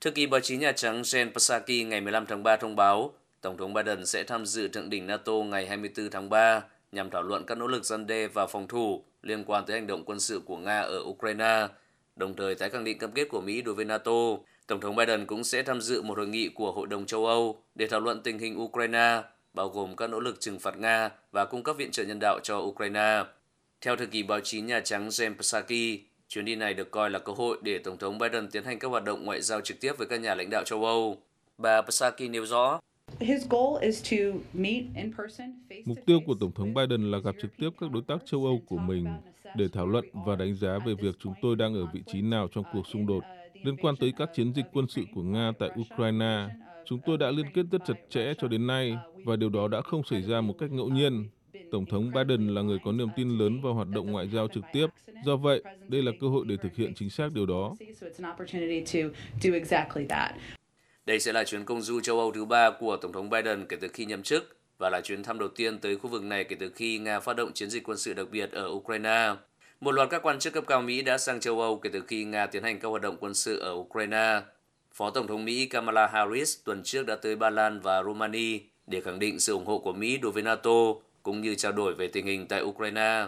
Thư ký báo chí Nhà Trắng Jen Psaki ngày 15 tháng 3 thông báo Tổng thống Biden sẽ tham dự thượng đỉnh NATO ngày 24 tháng 3 nhằm thảo luận các nỗ lực gian đe và phòng thủ liên quan tới hành động quân sự của Nga ở Ukraine, đồng thời tái khẳng định cam kết của Mỹ đối với NATO. Tổng thống Biden cũng sẽ tham dự một hội nghị của Hội đồng châu Âu để thảo luận tình hình Ukraine, bao gồm các nỗ lực trừng phạt Nga và cung cấp viện trợ nhân đạo cho Ukraine. Theo thư ký báo chí Nhà Trắng Jen Psaki, chuyến đi này được coi là cơ hội để Tổng thống Biden tiến hành các hoạt động ngoại giao trực tiếp với các nhà lãnh đạo châu Âu. Bà Psaki nêu rõ, Mục tiêu của Tổng thống Biden là gặp trực tiếp các đối tác châu Âu của mình để thảo luận và đánh giá về việc chúng tôi đang ở vị trí nào trong cuộc xung đột liên quan tới các chiến dịch quân sự của Nga tại Ukraine. Chúng tôi đã liên kết rất chặt chẽ cho đến nay và điều đó đã không xảy ra một cách ngẫu nhiên. Tổng thống Biden là người có niềm tin lớn vào hoạt động ngoại giao trực tiếp. Do vậy, đây là cơ hội để thực hiện chính xác điều đó. Đây sẽ là chuyến công du châu Âu thứ ba của Tổng thống Biden kể từ khi nhậm chức và là chuyến thăm đầu tiên tới khu vực này kể từ khi Nga phát động chiến dịch quân sự đặc biệt ở Ukraine. Một loạt các quan chức cấp cao Mỹ đã sang châu Âu kể từ khi Nga tiến hành các hoạt động quân sự ở Ukraine. Phó Tổng thống Mỹ Kamala Harris tuần trước đã tới Ba Lan và Romania để khẳng định sự ủng hộ của Mỹ đối với NATO cũng như trao đổi về tình hình tại Ukraine.